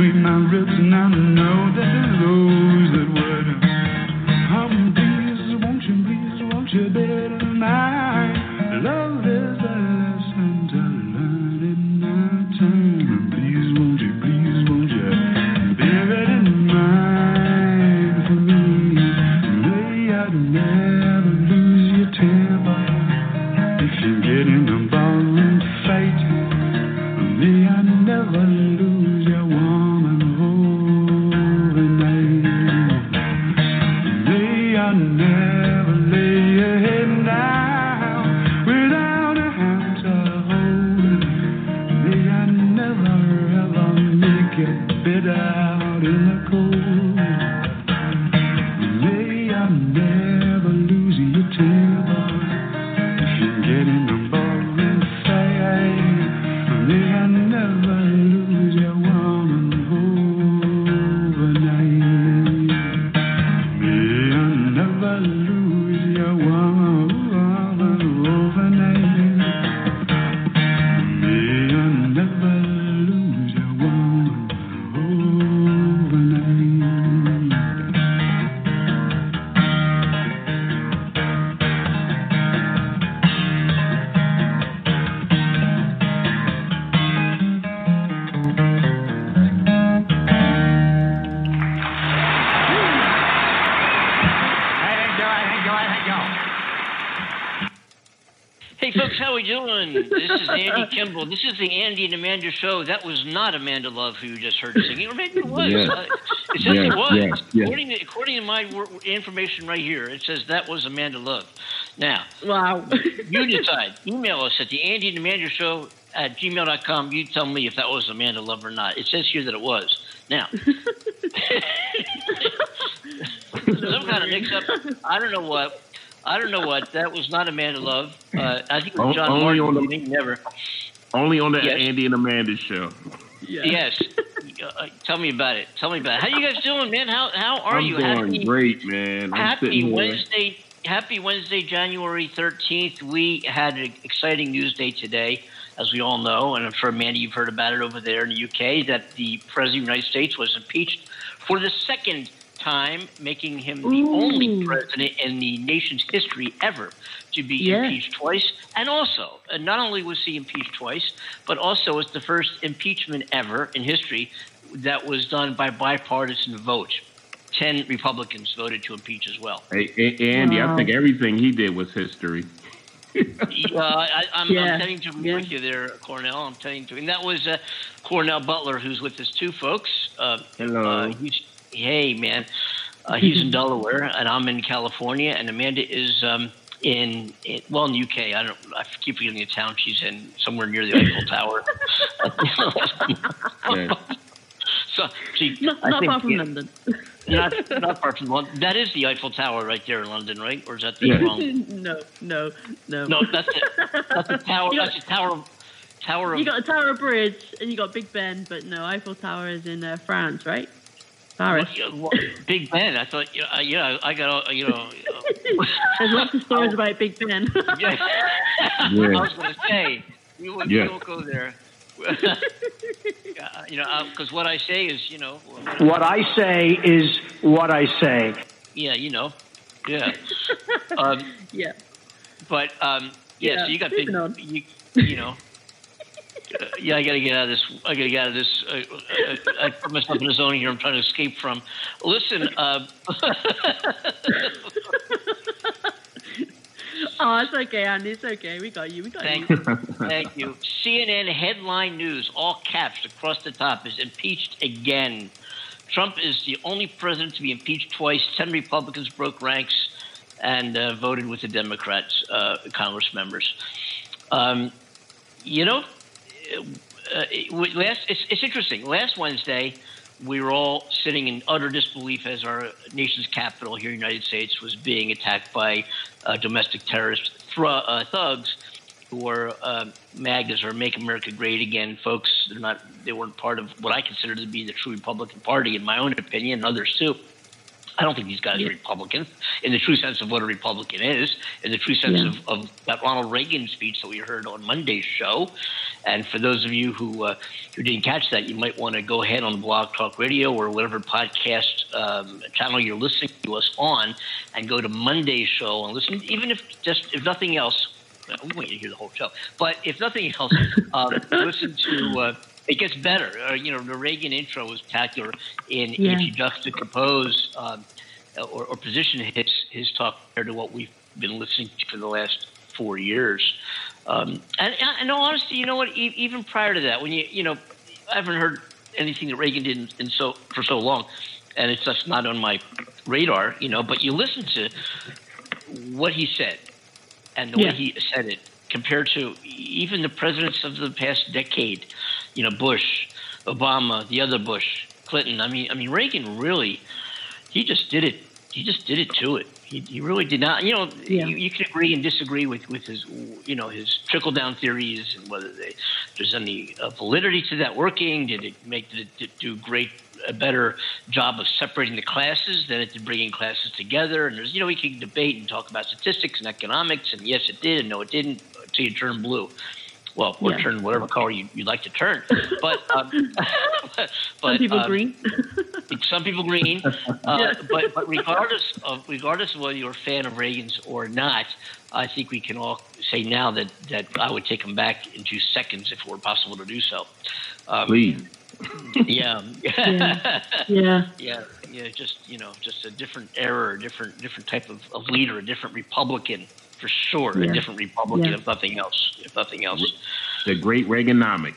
between my ribs, and I know that there's Andy This is the Andy and Amanda show. That was not Amanda Love who you just heard singing, or maybe it was. Yes. Uh, it says Yes, it was. yes, yes. According, to, according to my information right here, it says that was Amanda Love. Now, Wow. you decide. Email us at the Andy and Amanda show at gmail.com. You tell me if that was Amanda Love or not. It says here that it was. Now, some kind of mix up. I don't know what. I don't know what. That was not Amanda Love. Uh, I think it was John only Martin. on the- Never. Only on the Yes. Andy and Amanda show. Yeah. Yes. Uh, tell me about it. Tell me about it. How you guys doing, man? How how are I'm you? doing happy great, man. I'm happy here. Wednesday. Happy Wednesday, January thirteenth. We had an exciting news day today, as we all know, and I'm sure Amanda, you've heard about it over there in the UK, that the President of the United States was impeached for the second time, making him the only president in the nation's history ever to be Yeah. impeached twice. And also, uh, not only was he impeached twice, but also it's the first impeachment ever in history that was done by bipartisan vote. Ten Republicans voted to impeach as well. Hey, A- Andy, I think everything he did was history. uh, I, I'm, Yeah, I'm telling to agree yeah. with you there, Cornell. I'm telling to, and that was uh, Cornell Butler, who's with us too, folks. Uh, Hello. Uh, he's, hey, man. Uh, he's in Delaware, and I'm in California, and Amanda is um, in, in well in the UK. I don't. I keep forgetting the town she's in, somewhere near the Eiffel Tower. Yeah. So, see, Not, I not think far from it- London. Not, not far from London. That is the Eiffel Tower right there in London, right? Or is that the Yeah. wrong? no, no, no. No, that's the, that's the tower. Got- That's the tower. of- Tower of. You got a Tower Bridge and you got Big Ben, but no, Eiffel Tower is in uh, France, right? Paris. What- yeah, what- Big Ben. I thought, yeah, uh, yeah I got, all- you know. uh, There's lots of stories about Big Ben. yeah. I was going to say, we won't, Yeah. we won't go there. Uh, you know, because what I say is, you know, What I say is what I say. yeah, you know, yeah. Um, yeah. but um, yeah, Yeah, so you got big, moving on. you, you know. Uh, yeah, I gotta get out of this. I gotta get out of this. Uh, uh, I put myself in a zone here. I'm trying to escape from. Listen, uh, Oh, it's okay, Andy. It's okay. We got you. We got Thank you. you. Thank you. CNN headline news, all caps across the top, is impeached again. Trump is the only president to be impeached twice. Ten Republicans broke ranks and uh, voted with the Democrats, uh, Congress members. Um, you know, uh, last it's, it's interesting. Last Wednesday, we were all sitting in utter disbelief as our nation's capital here, United States, was being attacked by uh, domestic terrorist uh, thugs who are uh, MAGAs or Make America Great Again folks. They're not. They weren't part of what I consider to be the true Republican Party, in my own opinion, and others too. I don't think these guys are Republicans in the true sense of what a Republican is, in the true sense Yeah. of, of that Ronald Reagan speech that we heard on Monday's show. And for those of you who uh, who didn't catch that, you might want to go ahead on Blog Talk Radio or whatever podcast um, channel you're listening to us on, and go to Monday's show and listen. Even if just if nothing else, we want you to hear the whole show. But if nothing else, um, listen to. Uh, it gets better. Uh, you know, the Reagan intro was spectacular in Yeah. if you juxtapose um, or, or position his his talk compared to what we've been listening to for the last four years. Um, and, and honesty, you know what? E- even prior to that, when you you know, I haven't heard anything that Reagan did in, in so for so long, and it's just not on my radar. You know, but you listen to what he said and the Yeah. way he said it compared to even the presidents of the past decade, you know, Bush, Obama, the other Bush, Clinton. I mean, I mean, Reagan really, he just did it. He just did it to it. He, he really did not. You know, Yeah. you, you can agree and disagree with, with his, you know, his trickle down theories and whether they, there's any uh, validity to that working. Did it make did it do great a better job of separating the classes than it did bringing classes together? And there's, you know, we can debate and talk about statistics and economics, and yes, it did, and no, it didn't, until you turn blue. Well, or Yeah. turn whatever color you, you'd like to turn. But, um, but Some people um, green. some people green. Uh, but but regardless of regardless of whether you're a fan of Reagan's or not, I think we can all say now that that I would take him back in two seconds if it were possible to do so. Um, Please. Yeah. Yeah. yeah. Yeah, yeah, just you know, just a different era, a different different type of, of leader, a different Republican for sure, Yeah. a different Republican Yeah. if nothing else, if nothing else. The great Reaganomics.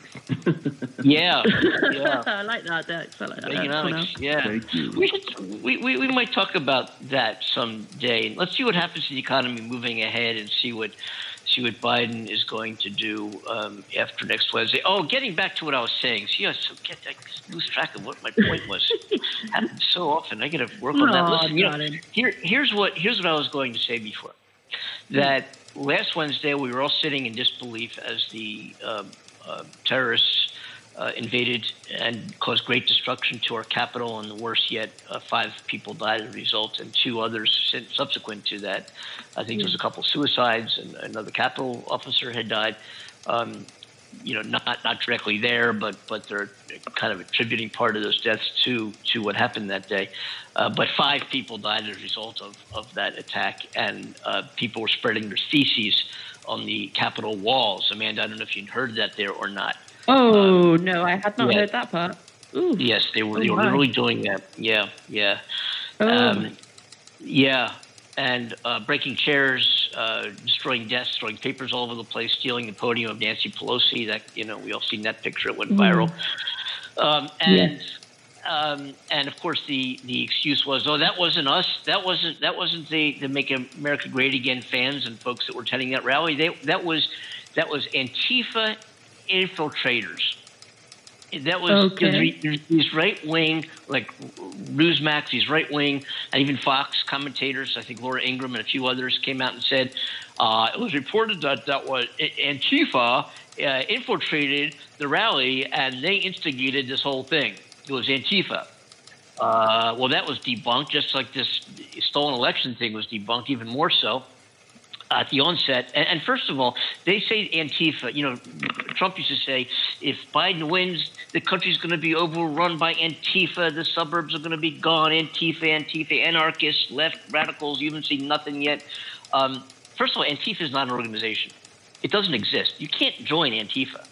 Yeah, yeah. I like that, Dex. I like that. That's yeah. Thank you. We should we, we, we might talk about that someday. Let's see what happens to the economy moving ahead and see what see what Biden is going to do um, after next Wednesday. Oh, getting back to what I was saying. See, I so get I just lose track of what my point was. it happens so often. I got to work on that. Aw, Listen, you know, here here's what here's what I was going to say before. That last Wednesday we were all sitting in disbelief as the uh, uh, terrorists uh, invaded and caused great destruction to our Capitol, and worse yet, uh, five people died as a result, and two others subsequent to that. I think there was a couple suicides, and another Capitol officer had died. Um, you know, not not directly there, but but they're kind of attributing part of those deaths to to what happened that day. Uh, but five people died as a result of, of that attack, and uh, people were spreading their feces on the Capitol walls. Amanda, I don't know if you'd heard that there or not. Oh no, I had not yeah. heard that part. Ooh. Yes, they were. Oh, they were literally doing that. Yeah, yeah, Oh. um, yeah, and uh, breaking chairs, uh, destroying desks, throwing papers all over the place, stealing the podium of Nancy Pelosi. That you know, we all seen that picture. It went Mm. viral. Um, and um, and of course, the the excuse was, oh, that wasn't us. That wasn't that wasn't the the Make America Great Again fans and folks that were attending that rally. They that was that was Antifa infiltrators That was Okay. there's these right wing, like Newsmax, these right wing, and even Fox commentators. I think Laura Ingraham and a few others came out and said uh, it was reported that that was Antifa uh, infiltrated the rally and they instigated this whole thing. It was Antifa. Uh, well, that was debunked, just like this stolen election thing was debunked, even more so at the onset. And, and first of all, they say Antifa. You know, Trump used to say, if Biden wins, the country's going to be overrun by Antifa. The suburbs are going to be gone. Antifa, Antifa, anarchists, left radicals. You haven't seen nothing yet. Um, first of all, Antifa is not an organization. It doesn't exist. You can't join Antifa.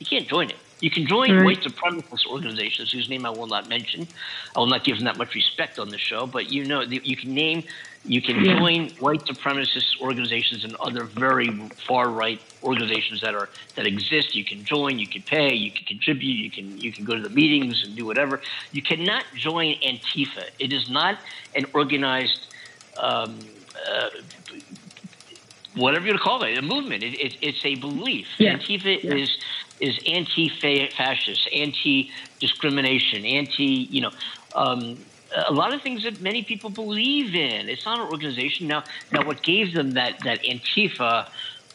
You can't join it. You can join Right. white supremacist organizations whose name I will not mention. I will not give them that much respect on the show, but you know you can name, you can Yeah. join white supremacist organizations and other very far right organizations that are that exist. You can join, you can pay, you can contribute, you can you can go to the meetings and do whatever. You cannot join Antifa. It is not an organized. Um, uh, whatever you call it, a movement. It, it, it's a belief. Yeah. Antifa Yeah. is is anti-fascist, anti-discrimination, anti. You know, um, a lot of things that many people believe in. It's not an organization. Now, now, what gave them that that Antifa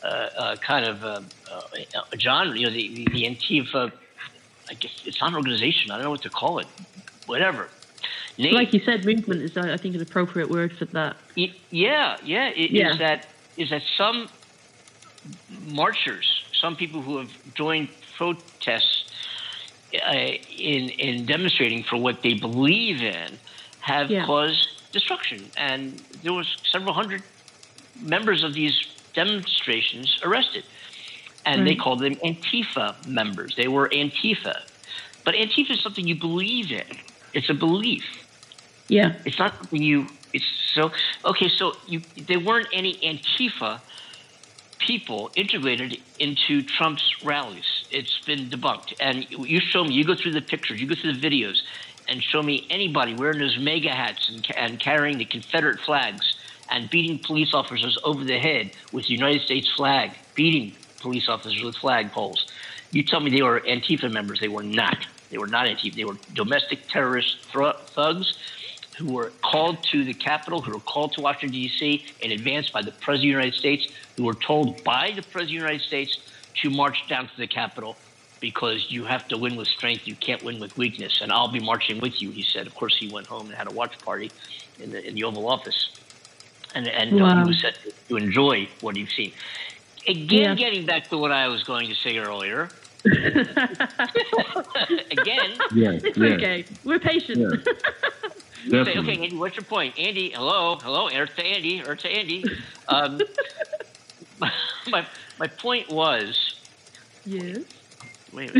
uh, uh, kind of uh, uh, genre? You know, the, the, Antifa. I guess it's not an organization. I don't know what to call it. Whatever. Name- Like you said, movement is, I think, an appropriate word for that. Y- yeah, yeah. It, Yeah. Is that is that some marchers, some people who have joined protests uh, in in demonstrating for what they believe in, have Yeah. caused destruction, and there was several hundred members of these demonstrations arrested, and they called them Antifa members. They were Antifa, but Antifa is something you believe in. It's a belief. Yeah. It's not something you. It's so okay. So you there weren't any Antifa people integrated into Trump's rallies. It's been debunked, and you show me. You go through the pictures. You go through the videos, and show me anybody wearing those MAGA hats and, and carrying the Confederate flags and beating police officers over the head with the United States flag, beating police officers with flagpoles. You tell me they were Antifa members. They were not. They were not Antifa. They were domestic terrorist thugs who were called to the Capitol, who were called to Washington, D.C., in advance by the President of the United States, who were told by the President of the United States to march down to the Capitol because you have to win with strength. You can't win with weakness. And I'll be marching with you, he said. Of course, he went home and had a watch party in the, in the Oval Office. And, and uh, he was set to enjoy what he'd seen. Again, Yeah. getting back to what I was going to say earlier. Again, Yeah, It's yeah, okay. We're patient. Yeah. You say, okay, Andy, what's your point? Andy, hello, hello, Earth to Andy, Earth to Andy. Um, my, my point was, yes. wait a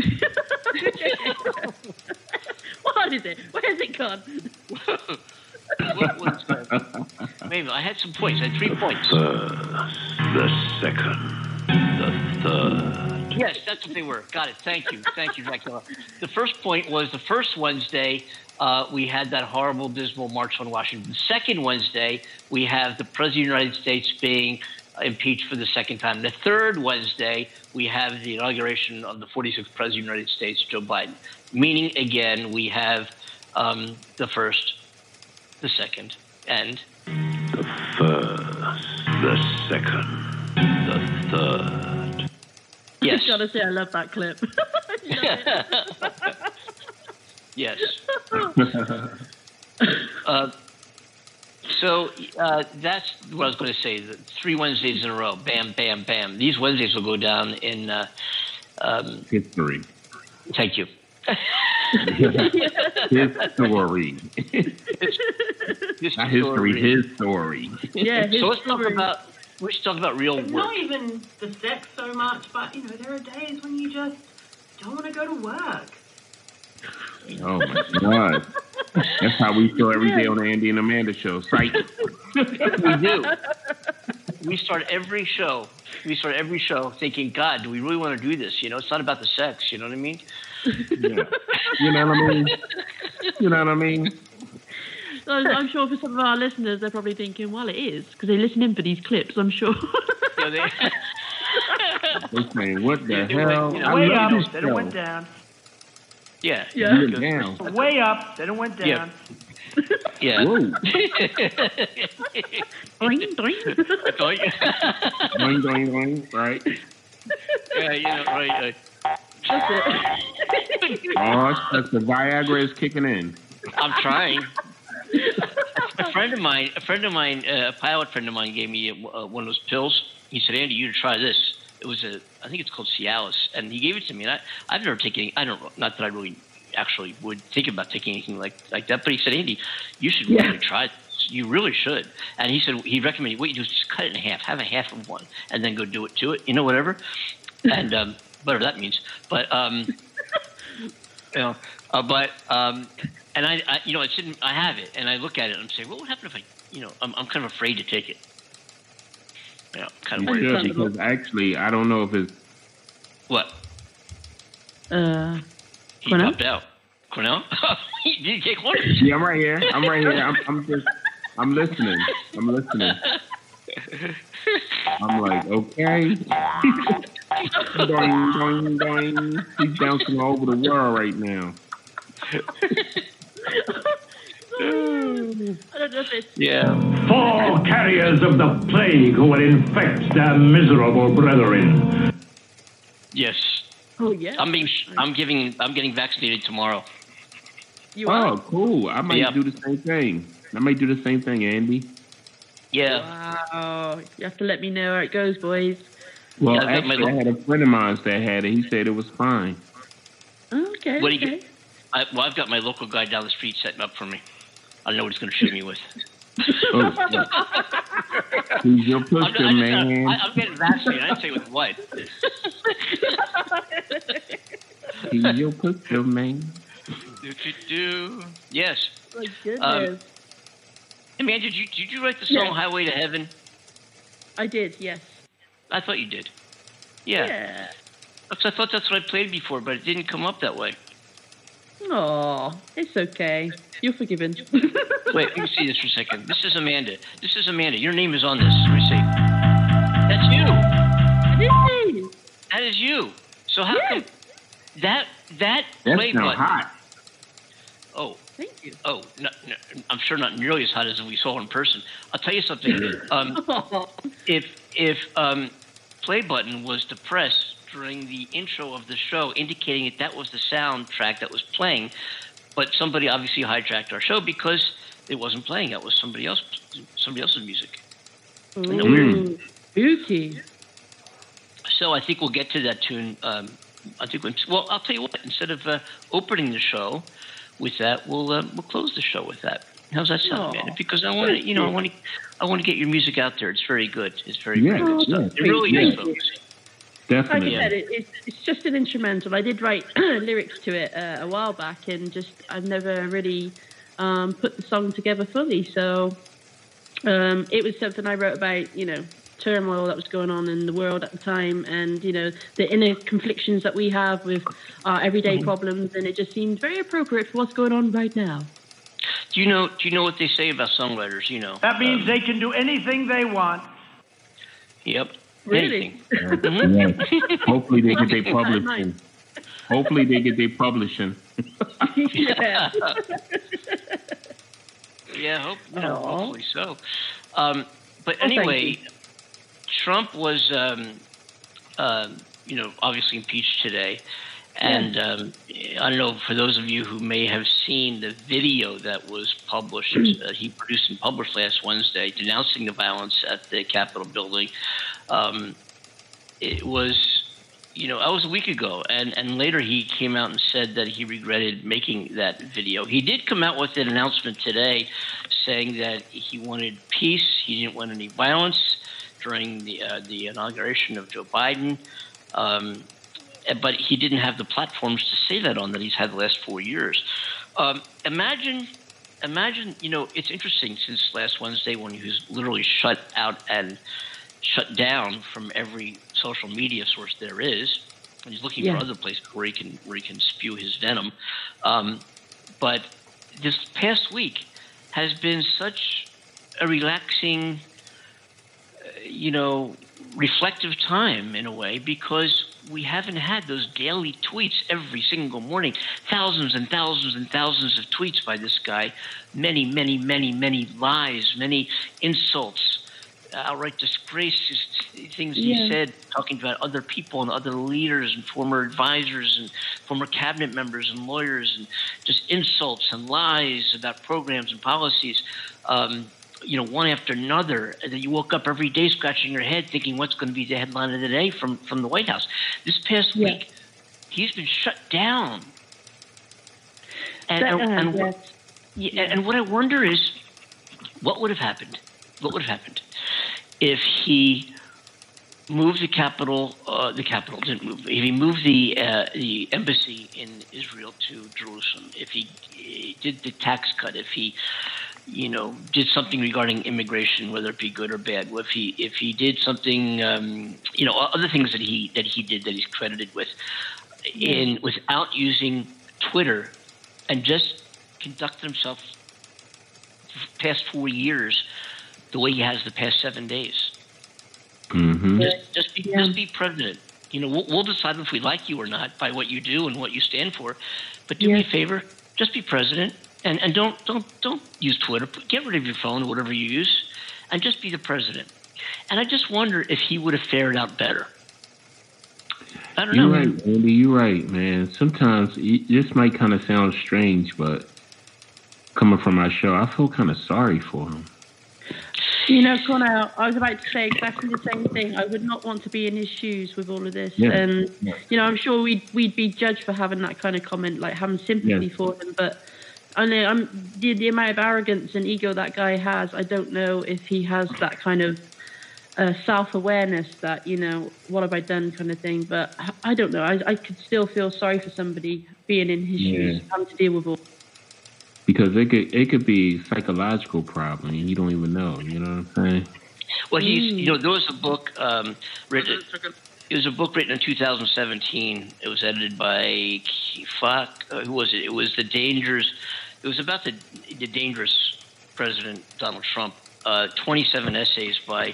what is it? Where has it gone? what was? Wait a minute, I had some points. I had three points. The second, the third. Yes, that's what they were. Got it. Thank you. Thank you, Dracula. The first point was the first Wednesday, uh, we had that horrible, dismal March on Washington. The second Wednesday, we have the President of the United States being impeached for the second time. The third Wednesday, we have the inauguration of the 46th President of the United States, Joe Biden. Meaning, again, we have um, the first, the second, and The first, the second, the third. yes. I gotta say, I love that clip. You know it? Yes. uh, so uh, that's what I was going to say. The three Wednesdays in a row, bam, bam, bam. These Wednesdays will go down in. Uh, um, History. thank you. His story. This Not history, story- his story. yeah. his So let's talk about. We should talk about real It's work. not even the sex so much, but you know, there are days when you just don't want to go to work. Oh my God. That's how we feel every day on the Andy and Amanda show. Psych. we do. We start every show. We start every show thinking, God, do we really want to do this? You know, it's not about the sex. You know what I mean? Yeah. You know what I mean? You know what I mean? So I'm sure for some of our listeners, they're probably thinking, well, it is, because they listen in for these clips, I'm sure. You know, they, They're saying, what the They went, hell? you know, I way love up, this Then it show. went down. Yeah. Yeah. You were down. Way up, then it went down. Yeah. Yeah. Whoa. Doing, doing. Doing, doing, doing. Right. yeah, you know, right, right. That's it. Oh, that's the Viagra is kicking in. I'm trying. a friend of mine, a friend of mine, uh, a pilot friend of mine, gave me uh, one of those pills. He said, "Andy, you should try this." It was a, I think it's called Cialis, and he gave it to me. And I, I've never taken. I don't, know, not that I really actually would think about taking anything like like that. But he said, "Andy, you should Yeah. really try this. You really should." And he said he recommended what you do is just cut it in half, have a half of one, and then go do it to it. You know, whatever, and um, whatever that means. But um, you know, uh, but um, and I, I, you know, it's in, I have it, and I look at it, and I'm saying, what would happen if I, you know, I'm, I'm kind of afraid to take it. You know, kind of You worried. should, to take it. because actually, I don't know if it's. What? Uh, He Cornell? dropped out. Cornell? Did you take one? Yeah, I'm right here. I'm right here. I'm, I'm just. I'm listening. I'm listening. I'm like, okay. doing, doing, doing. He's bouncing all over the world right now. Yeah. Four carriers of the plague who will infect their miserable brethren. Yes. Oh yeah. I'm being. I'm giving. I'm getting vaccinated tomorrow. you are. Oh, cool. I might Yeah. do the same thing. I might do the same thing, Andy. Yeah. Wow. You have to let me know how it goes, boys. Well, Yeah, I got actually, I had a friend of mine that had it. He said it was fine. Okay. What do you okay. get? I, well, I've got my local guy down the street setting up for me. I know what he's going to shoot me with. Oh, shit. He's your I'm, pusher, I just, man. I, I'm getting vaccinated. I didn't say with what. He's your pusher, man. do, do, do. Yes. My goodness. Um, Hey man, did you did you write the song Yeah. "Highway to Heaven"? I did. Yes. I thought you did. Yeah. Yeah. I thought that's what I played before, but it didn't come up that way. Oh, it's okay. You're forgiven. Wait, let me see this for a second. This is Amanda. This is Amanda. Your name is on this. Let me see. That's you. Yay! That is you. So how Yeah. come that that That play sounds button? hot. Oh, Thank you. oh, no, no, I'm sure not nearly as hot as we saw in person. I'll tell you something. Um, if if um, play button was to press during the intro of the show, indicating that that was the soundtrack that was playing, but somebody obviously hijacked our show because it wasn't playing. That was somebody else, somebody else's music. Ooh, spooky. So I think we'll get to that tune. Um, I think. When, well, I'll tell you what. Instead of uh, opening the show with that, we'll uh, we'll close the show with that. How's that sound, Aw. Amanda? Because I want to, you know, I want to, I want to get your music out there. It's very good. It's very, Yeah, very good yeah, stuff. It really yeah. is, folks. Like I said, it, it's, it's just an instrumental. I did write lyrics to it uh, a while back, and just I've never really um, put the song together fully. So um, it was something I wrote about, you know, turmoil that was going on in the world at the time, and you know the inner conflictions that we have with our everyday problems, and it just seemed very appropriate for what's going on right now. Do you know? Do you know what they say about songwriters? You know. That means Um, they can do anything they want. Yep. Really? Anything. Yeah. Hopefully they get their Keep that in publishing. Hopefully they get their publishing. yeah. Yeah, hope, you know, hopefully so. Um, but thank anyway. Trump was, um, um, you know, obviously impeached today. And um, I don't know, for those of you who may have seen the video that was published, uh, he produced and published last Wednesday denouncing the violence at the Capitol building. Um, it was, you know, that was a week ago. And, and later he came out and said that he regretted making that video. He did come out with an announcement today saying that he wanted peace, he didn't want any violence during the, uh, the inauguration of Joe Biden. Um, but he didn't have the platforms to say that on that he's had the last four years. Um, imagine, imagine, you know, it's interesting since last Wednesday when he was literally shut out and shut down from every social media source there is. And he's looking Yeah. for other places where he can where he can spew his venom. Um, but this past week has been such a relaxing, uh, you know, reflective time in a way because we haven't had those daily tweets every single morning. Thousands and thousands and thousands of tweets by this guy. Many, many, many, many lies, many insults, outright disgraces, things Yeah. he said, talking about other people and other leaders and former advisors and former cabinet members and lawyers, and just insults and lies about programs and policies. Um, you know, one after another, that you woke up every day scratching your head, thinking what's going to be the headline of the day from from the White House. This past Yeah. week, he's been shut down. And, That- and, uh, and what, yes. yeah, and what I wonder is, what would have happened? What would have happened if he moved the capital? Uh, the capital didn't move. If he moved the uh, the embassy in Israel to Jerusalem, if he, he did the tax cut, if he, you know, did something regarding immigration, whether it be good or bad, if he if he did something, um, you know, other things that he that he did that he's credited with, in without using Twitter, and just conducted himself past four years the way he has the past seven days. Mm-hmm. Just, just be, Yeah. just be president. You know, we'll, we'll decide if we like you or not by what you do and what you stand for. But do me a favor, just be president, and, and don't don't don't use Twitter. Get rid of your phone, whatever you use, and just be the president. And I just wonder if he would have fared out better. I don't You're know. right, Andy. You're right, man. Sometimes this might kind of sound strange, but coming from my show, I feel kind of sorry for him. You know, Connor, I was about to say exactly the same thing. I would not want to be in his shoes with all of this. Yeah. And, Yeah. you know, I'm sure we'd, we'd be judged for having that kind of comment, like having sympathy Yeah. for him. But I know I'm, the, the amount of arrogance and ego that guy has, I don't know if he has that kind of uh, self awareness that, you know, what have I done kind of thing. But I, I don't know. I, I could still feel sorry for somebody being in his shoes, having to deal with all. Because it could it could be psychological problem and you don't even know. You know what I'm saying? Well, he's you know there was a book um, written. It was a book written in 2017. It was edited by fuck. Uh, who was it? It was the dangers. It was about the the dangerous president Donald Trump. Uh, 27 essays by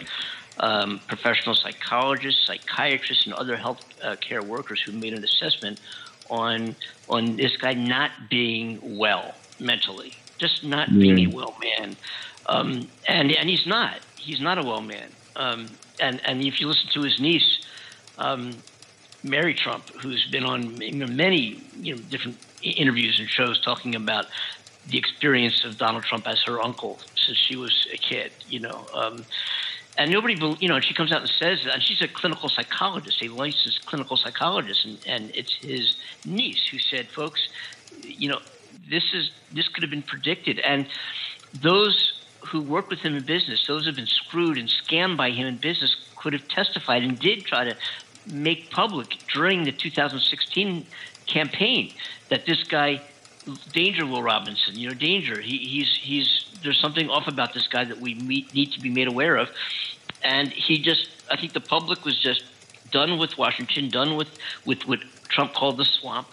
um, professional psychologists, psychiatrists, and other health uh, care workers who made an assessment on on this guy not being well mentally, just not being a well man. Um, and and he's not. He's not a well man. Um, and and if you listen to his niece, um, Mary Trump, who's been on you know, many you know different interviews and shows talking about the experience of Donald Trump as her uncle since she was a kid, you know. Um, and nobody, you know, and she comes out and says, and she's a clinical psychologist, a licensed clinical psychologist, and, and it's his niece who said, folks, you know, this is this could have been predicted, and those who worked with him in business, those who have been screwed and scammed by him in business, could have testified and did try to make public during the 2016 campaign that this guy, Danger Will Robinson, you know, Danger, he, he's he's there's something off about this guy that we meet, need to be made aware of, and he just, I think the public was just done with Washington, done with with what Trump called the swamp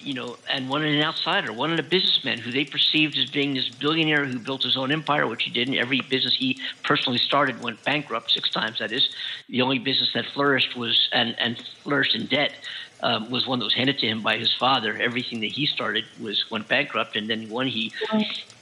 you know, and wanted an outsider, wanted a businessman who they perceived as being this billionaire who built his own empire, which he did. And every business he personally started went bankrupt six times. That is, the only business that flourished was and and flourished in debt um, was one that was handed to him by his father. Everything that he started was went bankrupt, and then one he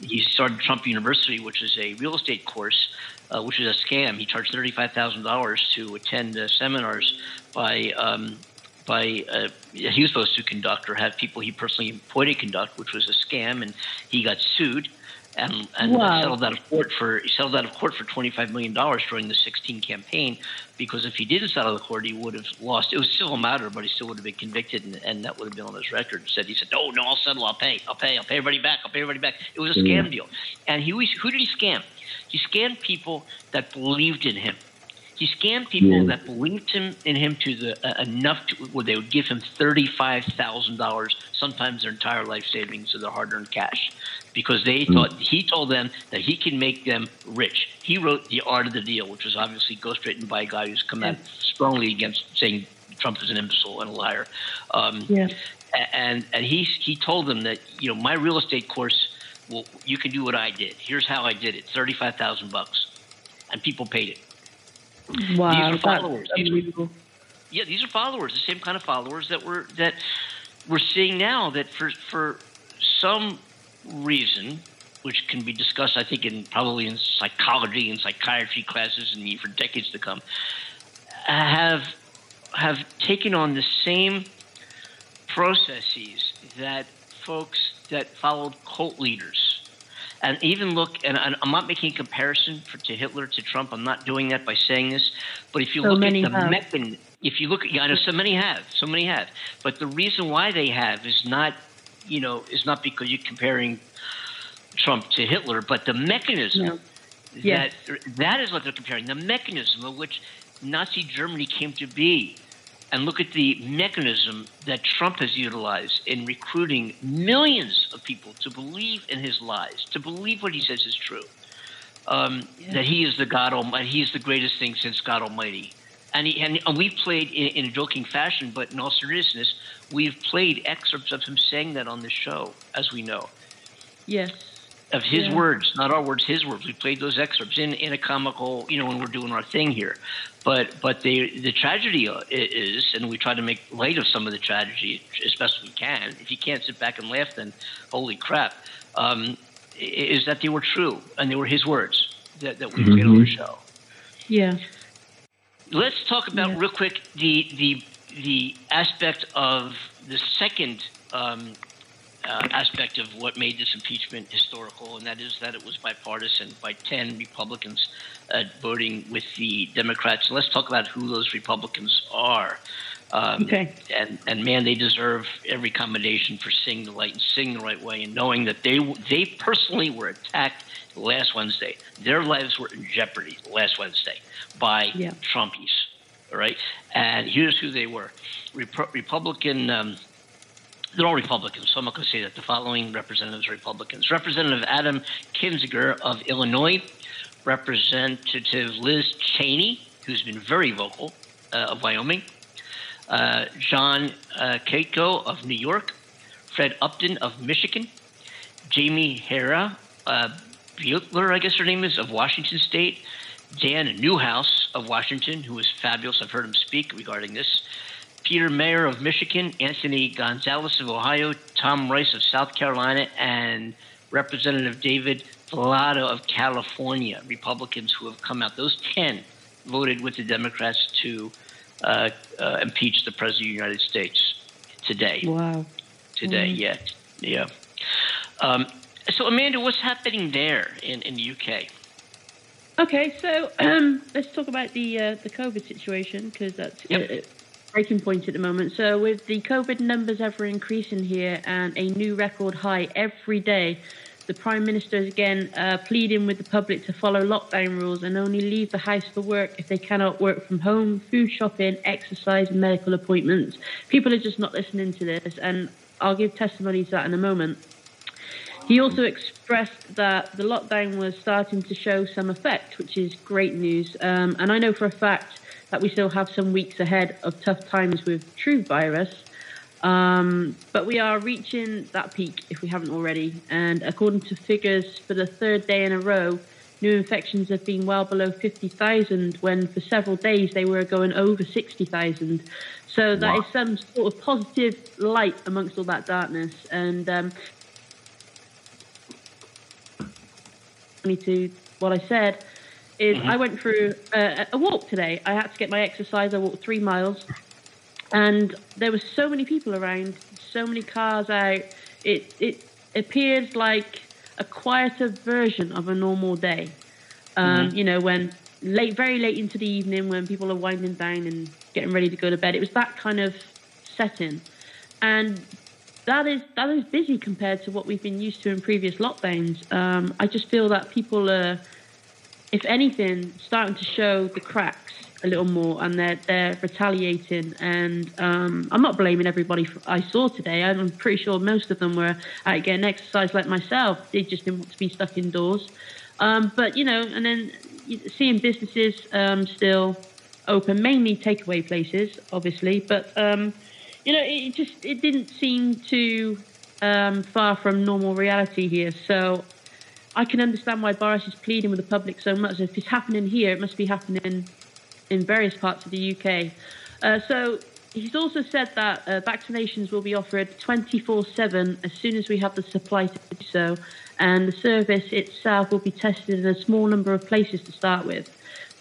he started Trump University, which is a real estate course. Uh, which is a scam. He charged thirty-five thousand dollars to attend uh, seminars by um, by uh, he was supposed to conduct or have people he personally employed to conduct, which was a scam, and he got sued and and Wow. settled out of court for he settled out of court for twenty five million dollars during the sixteen campaign because if he didn't settle of court, he would have lost. It was still a matter, but he still would have been convicted, and, and that would have been on his record. Said he said, "No, no, I'll settle. I'll pay. I'll pay. I'll pay everybody back. I'll pay everybody back." It was a scam deal, and he who did he scam? He scammed people that believed in him. He scammed people Yeah. that believed him in him to the uh, enough to where they would give him thirty five thousand dollars, sometimes their entire life savings of their hard earned cash, because they thought he told them that he can make them rich. He wrote the art of the deal, which was obviously ghostwritten by a guy who's come out strongly against saying Trump is an imbecile and a liar. Um, Yeah. and and he he told them that you know my real estate course, well, you can do what I did. Here's how I did it: thirty five thousand bucks, and people paid it. Wow. These are followers. These are- Yeah, these are followers, the same kind of followers that we're that we're seeing now. That for for some reason, which can be discussed, I think, in probably in psychology and psychiatry classes and for decades to come, have have taken on the same processes that folks that followed cult leaders and even look and I'm not making a comparison for, to Hitler to Trump. I'm not doing that by saying this, but if you So look at the mechanism, if you look at, yeah, I know so many have, so many have, but the reason why they have is not, you know, is not because you're comparing Trump to Hitler, but the mechanism No. Yes. that that is what they're comparing the mechanism of which Nazi Germany came to be. And look at the mechanism that Trump has utilized in recruiting millions of people to believe in his lies, to believe what he says is true. Um, That he is the God Almighty, he is the greatest thing since God Almighty. And, he, and, and we've played in, in a joking fashion, but in all seriousness, we've played excerpts of him saying that on the show, as we know Yes. Of his Yeah. words, not our words, his words. We played those excerpts in, in a comical, you know, when we're doing our thing here. But but the the tragedy is, and we try to make light of some of the tragedy as best we can. If you can't sit back and laugh, then holy crap, um, is that they were true and they were his words that, that we played on the show. Yeah. Let's talk about Yeah. real quick the the the aspect of the second um, uh, aspect of what made this impeachment historical, and that is that it was bipartisan by ten Republicans uh, voting with the Democrats. let's talk about who those Republicans are. Um, Okay. And and man, they deserve every commendation for seeing the light and seeing the right way, and knowing that they they personally were attacked last Wednesday. Their lives were in jeopardy last Wednesday by Yeah. Trumpies. All right, and here's who they were: Repu- Republican. Um, they're all Republicans, so I'm not going to say that. The following representatives are Republicans: Representative Adam Kinzinger of Illinois, Representative Liz Cheney, who's been very vocal uh, of Wyoming, uh, John uh, Katko of New York, Fred Upton of Michigan, Jaime Hera uh, Butler, I guess her name is, of Washington State, Dan Newhouse of Washington, who is fabulous. I've heard him speak regarding this. Peter Meijer of Michigan, Anthony Gonzalez of Ohio, Tom Rice of South Carolina, and Representative David Villado of California, Republicans who have come out. Those 10 voted with the Democrats to uh, uh, impeach the President of the United States today Wow. today Mm. yet. Yeah. Um, so, Amanda, what's happening there in, in the UK? Okay, so um, let's talk about the uh, the COVID situation because that's Yep. a, a breaking point at the moment. So, with the COVID numbers ever increasing here and a new record high every day, the Prime Minister is again uh, pleading with the public to follow lockdown rules and only leave the house for work if they cannot work from home, food shopping, exercise, and medical appointments. People are just not listening to this, and I'll give testimony to that in a moment. He also expressed that the lockdown was starting to show some effect, which is great news. Um, and I know for a fact that we still have some weeks ahead of tough times with true virus. Um, but we are reaching that peak if we haven't already. And according to figures for the third day in a row, new infections have been well below 50,000 when for several days they were going over 60,000. So that is some sort of positive light amongst all that darkness. And um, me to what I said is I went through uh, a walk today. I had to get my exercise. I walked three miles, and there were so many people around, so many cars out. It it appeared like a quieter version of a normal day. Um, You know, when late, very late into the evening, when people are winding down and getting ready to go to bed. It was that kind of setting, and that is that is busy compared to what we've been used to in previous lockdowns. Um, I just feel that people are, if anything, starting to show the cracks a little more, and they're they're retaliating. And um, I'm not blaming everybody for, I saw today. I'm pretty sure most of them were out getting exercise like myself. They just didn't want to be stuck indoors. Um, but you know, and then seeing businesses um, still open, mainly takeaway places, obviously, but. Um, you know, it just it didn't seem too um, far from normal reality here. So I can understand why Boris is pleading with the public so much. If it's happening here, it must be happening in various parts of the UK. Uh, so he's also said that uh, vaccinations will be offered 24/7 as soon as we have the supply to do so, and the service itself will be tested in a small number of places to start with.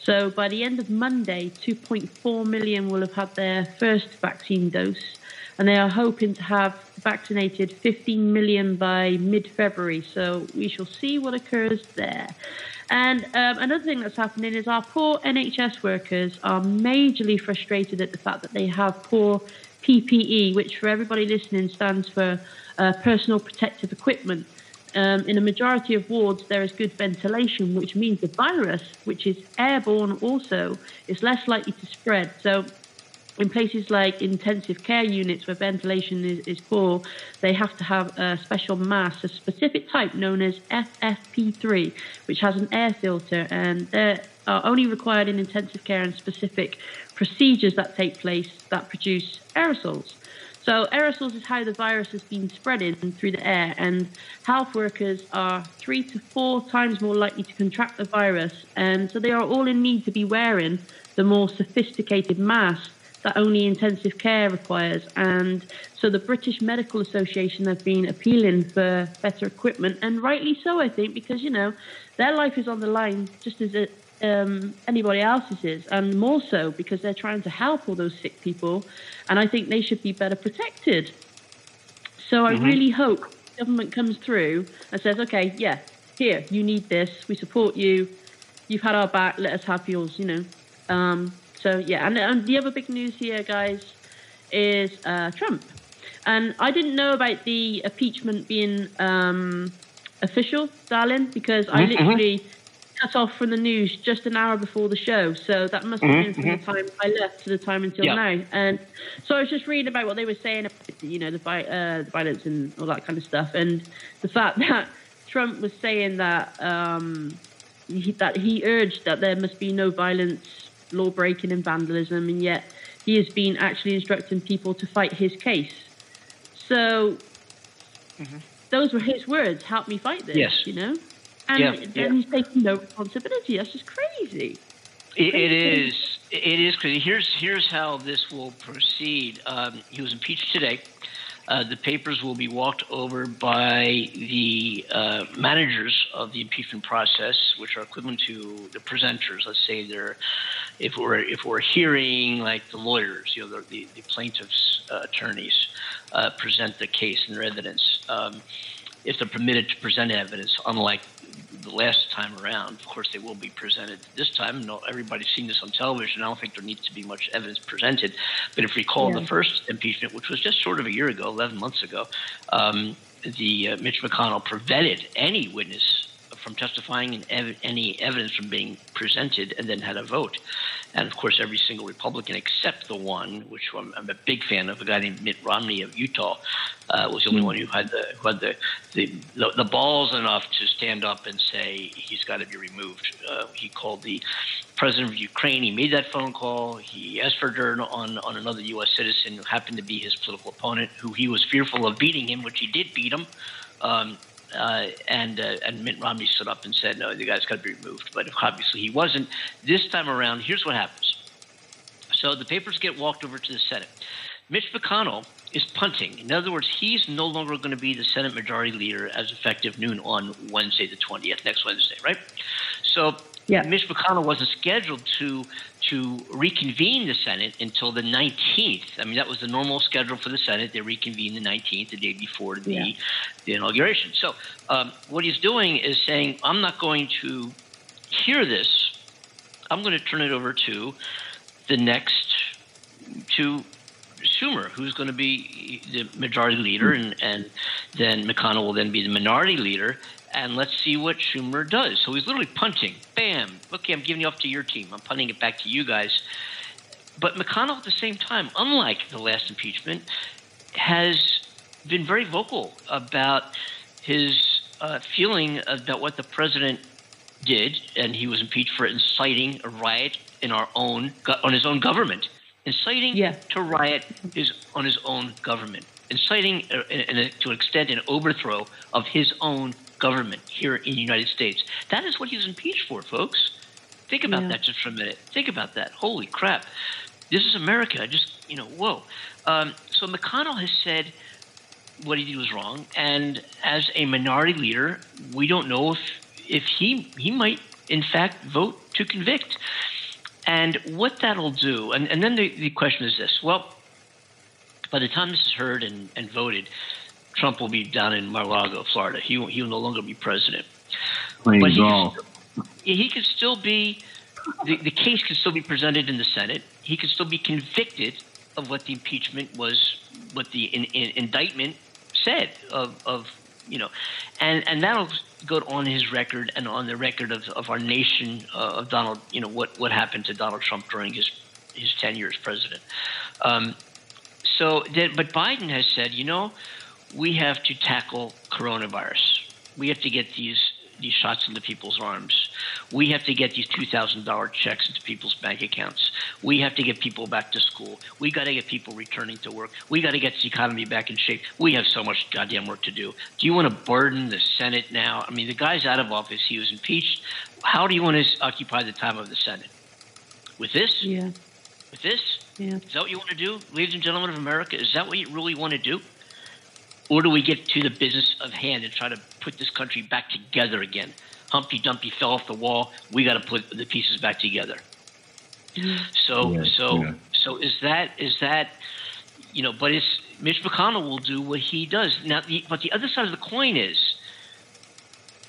So by the end of Monday, 2.4 million will have had their first vaccine dose, and they are hoping to have vaccinated 15 million by mid-February. So we shall see what occurs there. And um, another thing that's happening is our poor NHS workers are majorly frustrated at the fact that they have poor PPE, which for everybody listening stands for uh, personal protective equipment. Um, in a majority of wards, there is good ventilation, which means the virus, which is airborne also, is less likely to spread. So in places like intensive care units where ventilation is, is poor, they have to have a special mask, a specific type known as FFP3, which has an air filter, and they are only required in intensive care and specific procedures that take place that produce aerosols. So aerosols is how the virus has been spreading through the air, and health workers are three to four times more likely to contract the virus, and so they are all in need to be wearing the more sophisticated masks that only intensive care requires. And so the British Medical Association have been appealing for better equipment, and rightly so, I think, because, you know, their life is on the line just as it, um, anybody else's is, and more so because they're trying to help all those sick people, and I think they should be better protected. So I Mhm. really hope government comes through and says, okay, yeah, here, you need this, we support you, you've had our back, let us have yours, you know. Um, so yeah, and, and the other big news here, guys, is uh, Trump. And I didn't know about the impeachment being um, official, darling, because I Mhm, mhm. literally cut off from the news just an hour before the show. So that must have Mhm, been from mhm. the time I left to the time until Yeah. now. And so I was just reading about what they were saying, about, you know, the, uh, the violence and all that kind of stuff, and the fact that Trump was saying that um, he, that he urged that there must be no violence, law breaking, and vandalism, and yet he has been actually instructing people to fight his case. So those were his words. Help me fight this. Yes. You know, and Yeah, then yeah. he's taking no responsibility. That's just crazy. It, it is. It is crazy. Here's here's how this will proceed. Um, he was impeached today. Uh, the papers will be walked over by the uh, managers of the impeachment process, which are equivalent to the presenters. Let's say they're, if we're if we're hearing like the lawyers, you know, the the, the plaintiffs' uh, attorneys uh, present the case and their evidence. Um, if they're permitted to present evidence, unlike the last time around. Of course, they will be presented this time. No, everybody's seen this on television. I don't think there needs to be much evidence presented. But if we recall Yeah. the first impeachment, which was just sort of a year ago, 11 months ago, um, the uh, Mitch McConnell prevented any witness from testifying and ev- any evidence from being presented, and then had a vote. And of course, every single Republican except the one, which I'm, I'm a big fan of, a guy named Mitt Romney of Utah, uh, was the only one who had the who had the, the the the balls enough to stand up and say he's got to be removed. Uh, he called the president of Ukraine. He made that phone call. He asked for dirt on on another U.S. citizen who happened to be his political opponent, who he was fearful of beating him, which he did beat him. Um, uh, and uh, and Mitt Romney stood up and said, "No, the guy's got to be removed." But obviously he wasn't. This time around, here's what happens. So the papers get walked over to the Senate. Mitch McConnell is punting. In other words, he's no longer going to be the Senate Majority Leader as effective noon on Wednesday, the 20th, next Wednesday, right? So Yeah. Mitch McConnell wasn't scheduled to to reconvene the Senate until the 19th. I mean, that was the normal schedule for the Senate. They reconvene the 19th, the day before the, Yeah. the inauguration. So um, what he's doing is saying, I'm not going to hear this. I'm going to turn it over to the next to Schumer, who's going to be the majority leader, and, and then McConnell will then be the minority leader. And let's see what Schumer does. So he's literally punting. Bam. Okay, I'm giving you off to your team. I'm punting it back to you guys. But McConnell, at the same time, unlike the last impeachment, has been very vocal about his uh, feeling about what the president did, and he was impeached for inciting a riot in our own on his own government, inciting Yeah. to riot is on his own government, inciting uh, in, in a, to an extent an overthrow of his own government here in the United States. That is what he was impeached for, folks. Think about Yeah. that just for a minute. Think about that. Holy crap! this is America. Just, you know, whoa. Um, so McConnell has said what he did was wrong, and as a minority leader, we don't know if if he he might in fact vote to convict, and what that'll do. And, and then the, the question is this: Well, by the time this is heard and, and voted, Trump will be down in Mar-a-Lago, Florida. He will, he will no longer be president. Playing But he golf. he could still be the, the case could still be presented in the Senate. He could still be convicted of what the impeachment was, what the in, in, indictment said of, of you know, and and that'll go on his record and on the record of, of our nation uh, of Donald. You know what what happened to Donald Trump during his his tenure as president. Um, so, that, but Biden has said, you know, we have to tackle coronavirus. We have to get these these shots into people's arms. We have to get these two thousand dollar checks into people's bank accounts. We have to get people back to school. We got to get people returning to work. We got to get the economy back in shape. We have so much goddamn work to do. Do you want to burden the Senate now? I mean, the guy's out of office. He was impeached. How do you want to occupy the time of the Senate? With this? Yeah. With this? Yeah. Is that what you want to do, ladies and gentlemen of America? Is that what you really want to do? Or do we get to the business of hand and try to put this country back together again? Humpty Dumpty fell off the wall. We got to put the pieces back together. Mm-hmm. So, Yeah, so, yeah. so is that is that you know? But it's Mitch McConnell will do what he does now. The, but the other side of the coin is,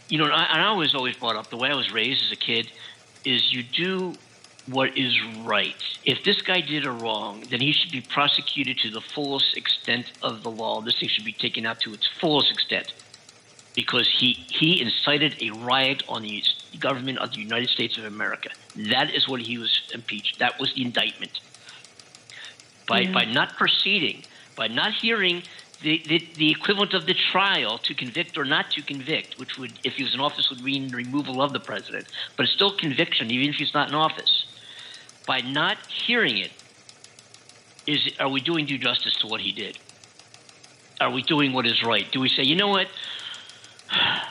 you know, and I, and I was always brought up the way I was raised as a kid is you do what is right. If this guy did a wrong, then he should be prosecuted to the fullest extent of the law. This thing should be taken out to its fullest extent because he, he incited a riot on the government of the United States of America. That is what he was impeached. That was the indictment. By, Yeah. by not proceeding, by not hearing the, the, the equivalent of the trial to convict or not to convict, which would, if he was in office, would mean removal of the president, but it's still conviction, even if he's not in office. By not hearing it, is are we doing due justice to what he did? Are we doing what is right? Do we say, you know what?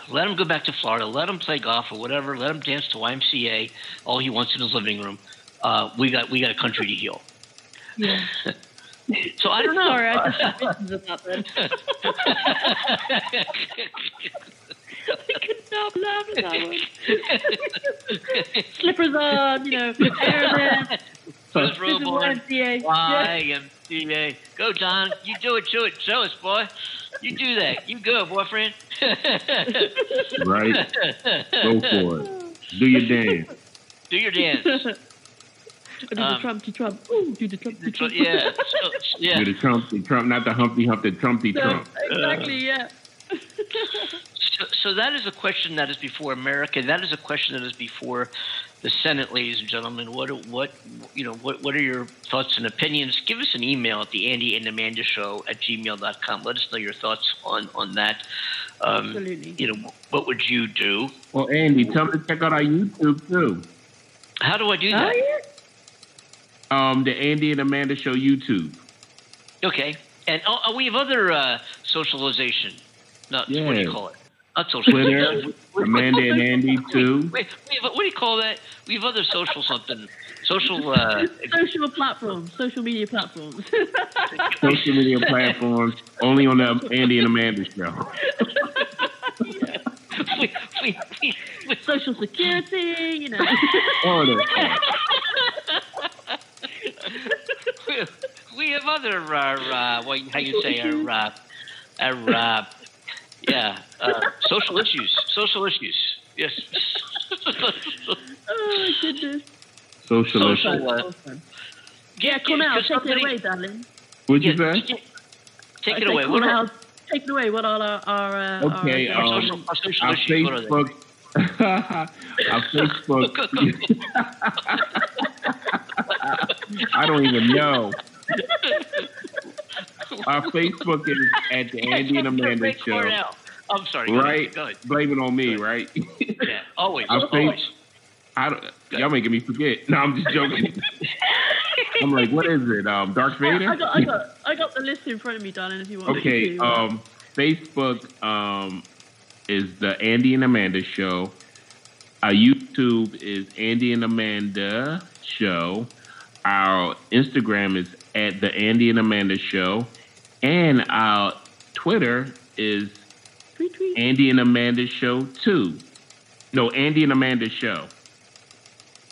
Let him go back to Florida. Let him play golf or whatever. Let him dance to YMCA all he wants in his living room. Uh, we got we got a country to heal. Yeah. So I don't know. Sorry, I just had visions of that then. I could not laugh at that one. Slippers on, you know, hair there. Put his This robe is. YMCA. Go, John. You do it. Show it. Show us, boy. You do that. You go, boyfriend. Right? Go for it. Do your dance. do your dance. I do the Um, Trumpy Trump. Ooh, do the Trumpy So, Trump. yeah. So, yeah. Do the Trumpy Trump, not the Humpty Hump, the Trumpy So, Trump. exactly, yeah. So, so that is a question that is before America. That is a question that is before the Senate, ladies and gentlemen. What, what, you know, what, what are your thoughts and opinions? Give us an email at the Andy and Amanda Show at gmail.com. Let us know your thoughts on on that. Um, Absolutely. You know, what would you do? Well, Andy, tell them to check out our YouTube too. How do I do Oh, that? yeah. Um, the Andy and Amanda Show YouTube. Okay. And oh, oh, we have other uh, socialization. No, what do you call it? Not social. Twitter, Amanda and Andy too. Wait, we have, what do you call that? We have other social something. Social. Uh, Social platforms, social media platforms. Social media platforms only on the Andy and Amanda Show. we, we, we, we, social security, you know. All of that. we, we have other uh, uh, what how you say our uh, our uh, yeah uh, social issues social issues yes oh, my goodness. Social. Social. issue. uh, Awesome. Yeah, come out. Take somebody- it away, darling. What'd you yeah, say? take- take it away come what are, out. Take it away. What are our, our, uh, Okay, our, our um, social, our social Our issues what are they? Facebook. our Facebook. I don't even know. Our Facebook is at the Andy and Amanda Show. more now. I'm sorry go Right? ahead, go ahead. Blame it on me, right? yeah always always I don't, y'all making me forget. No, I'm just joking. I'm like, what is it? Um, Darth Vader? I got, I got, I got the list in front of me, darling. If you want Okay, me to. um, Facebook um, is the Andy and Amanda Show. Our YouTube is Andy and Amanda Show. our Instagram is at the Andy and Amanda Show, and our Twitter is Tweet, tweet. Andy and Amanda Show Two. No, Andy and Amanda Show.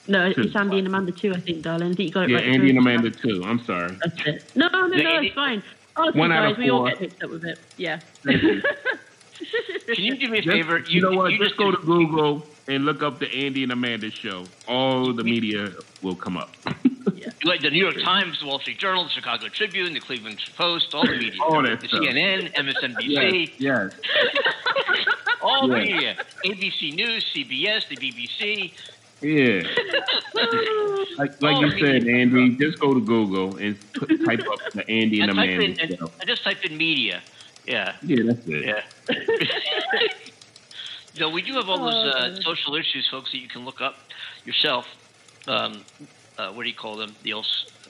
No, Two. it's Andy and Amanda too, I think, darling. I think you got it Yeah, right. Andy and Amanda time. Two. I'm sorry. That's it. No, no, no, Andy- it's fine. Oh, One out guys, of we all get mixed up with it. Yeah. Can you do me a Just- favor? you, know what? You just go to Google and look up the Andy and Amanda Show. All the media will come up. like the New York Times, the Wall Street Journal, the Chicago Tribune, the Cleveland Post, all the media, All the stuff. CNN, MSNBC, yes, yes. all the media, ABC News, CBS, the BBC. Yeah. Like, like Oh, you said, Andy, just go to Google and t- type up the Andy and And type Amanda in, and, Show. just typed in media. Yeah, Yeah, that's it. yeah. so we do have all those Oh, uh, social issues, folks, that you can look up yourself. Um, uh, what do you call them? The.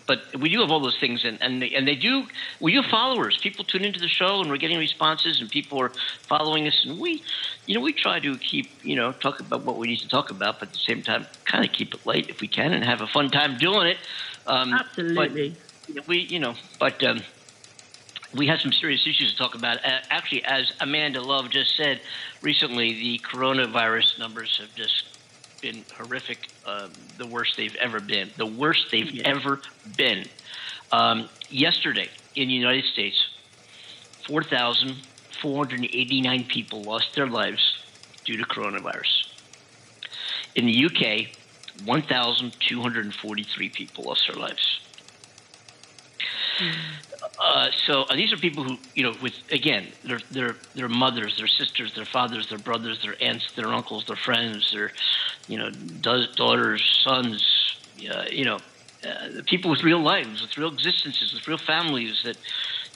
But we do have all those things, and and they, and they do. We have followers. People tune into the show, and we're getting responses, and people are following us, and we, you know, we try to keep, you know, talk about what we need to talk about, but at the same time, kind of keep it light if we can, and have a fun time doing it. Um, Absolutely. but we, you know, but um, we had some serious issues to talk about. Uh, actually, as Amanda Love just said recently, the coronavirus numbers have just been horrific. Um, the worst they've ever been. The worst they've Yeah. ever been. Um, yesterday in the United States, 4,489 people lost their lives due to coronavirus. In the UK, 1,243 people lost their lives. Uh, so uh, these are people who, you know, with again, their their their mothers, their sisters, their fathers, their brothers, their aunts, their uncles, their friends, their, you know, da- daughters, sons, uh, you know, uh, the people with real lives, with real existences, with real families that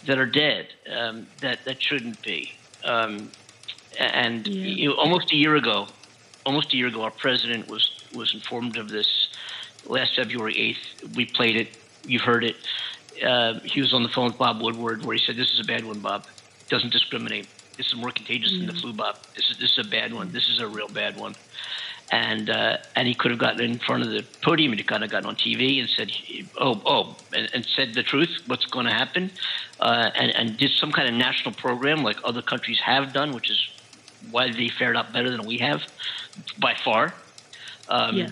that are dead, um, that that shouldn't be. Um, and Yeah. you know, almost a year ago, almost a year ago, our president was was informed of this. Last February eighth, we played it. You've heard it. Uh, he was on the phone with Bob Woodward, where he said, "This is a bad one, Bob. Doesn't discriminate. This is more contagious than the flu, Bob. This is this is a bad one. This is a real bad one." And uh, and he could have gotten in front of the podium and he kind of gotten on TV and said, "Oh, oh," and, and said the truth. What's going to happen? Uh, and and did some kind of national program like other countries have done, which is why they fared out better than we have by far. Um, Yeah.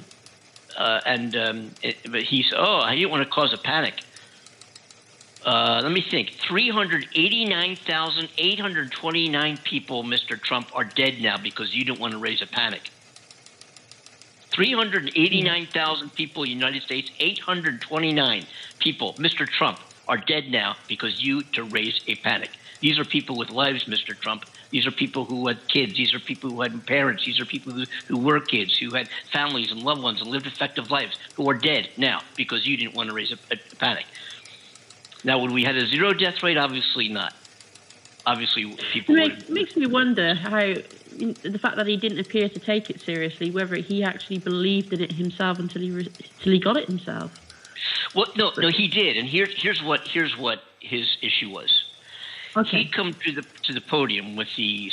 uh, and um, it, but he said, "Oh, I didn't want to cause a panic." Uh, let me think. 389,829 people, Mr. Trump, are dead now because you didn't want to raise a panic. 389,000 people United States, 829 people, Mr. Trump, are dead now because you to raise a panic. These are people with lives, Mr. Trump. These are people who had kids. These are people who had parents. These are people who, who were kids, who had families and loved ones and lived effective lives, who are dead now because you didn't want to raise a, a panic. Now, would we had a zero death rate? Obviously not. Obviously, It people makes, makes me wonder how the fact that he didn't appear to take it seriously, whether he actually believed in it himself until he re- until he got it himself. Well, no, no, he did, and here's here's what here's what his issue was. Okay. He come to the to the podium with the,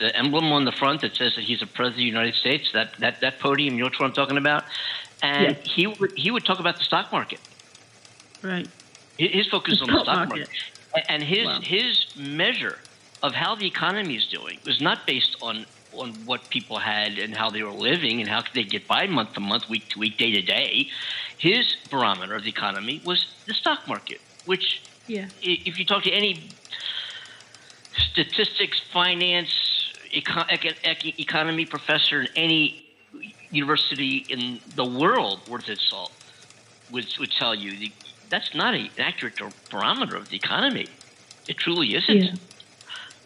the emblem on the front that says that he's a president of the United States. That that that podium, you know what I'm talking about. And Yes. he would he would talk about the stock market. Right. His- focus on the stock market. market, and his Wow. his measure of how the economy is doing was not based on on what people had and how they were living and how could they get by month to month, week to week, day to day. His barometer of the economy was the stock market, which Yeah. if you talk to any statistics, finance, eco- econ- economy professor in any university in the world worth its salt would, would tell you the, that's not an accurate barometer of the economy. It truly isn't. Yeah.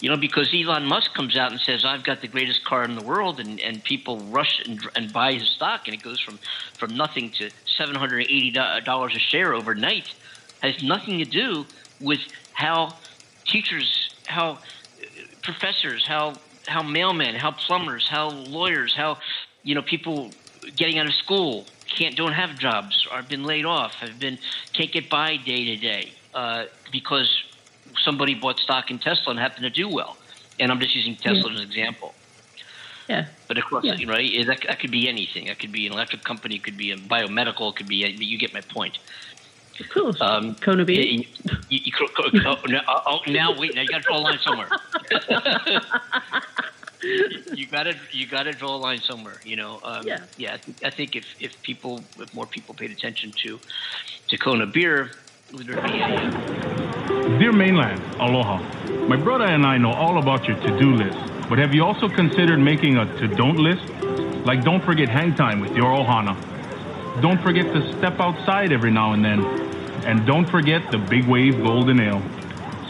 You know, because Elon Musk comes out and says, "I've got the greatest car in the world," and, and people rush and, and buy his stock, and it goes from, from nothing to seven hundred and eighty dollars a share overnight. Has nothing to do with how teachers, how uh, professors, how how mailmen, how plumbers, how lawyers, how you know people getting out of school can't don't have jobs or have been laid off, have been can't get by day to day uh, because somebody bought stock in Tesla and happened to do well. And I'm just using Tesla as an example. Yeah. But of course, Yeah. you know, right, that, that could be anything. That could be an electric company, it could be a biomedical, it could be. You get my point. Of course. Um, Kona You, Beach. you, you, co- co- oh, no, oh, now wait, now you got to draw a line somewhere. you got to you got to draw a line somewhere. You know. Um, Yeah. Yeah. I think, I think if, if people if more people paid attention to to Kona beer, would there be a uh, Dear Mainland, aloha. My brother and I know all about your to-do list, but have you also considered making a to-don't list? Like don't forget hang time with your ohana. Don't forget to step outside every now and then. And don't forget the Big Wave Golden Ale.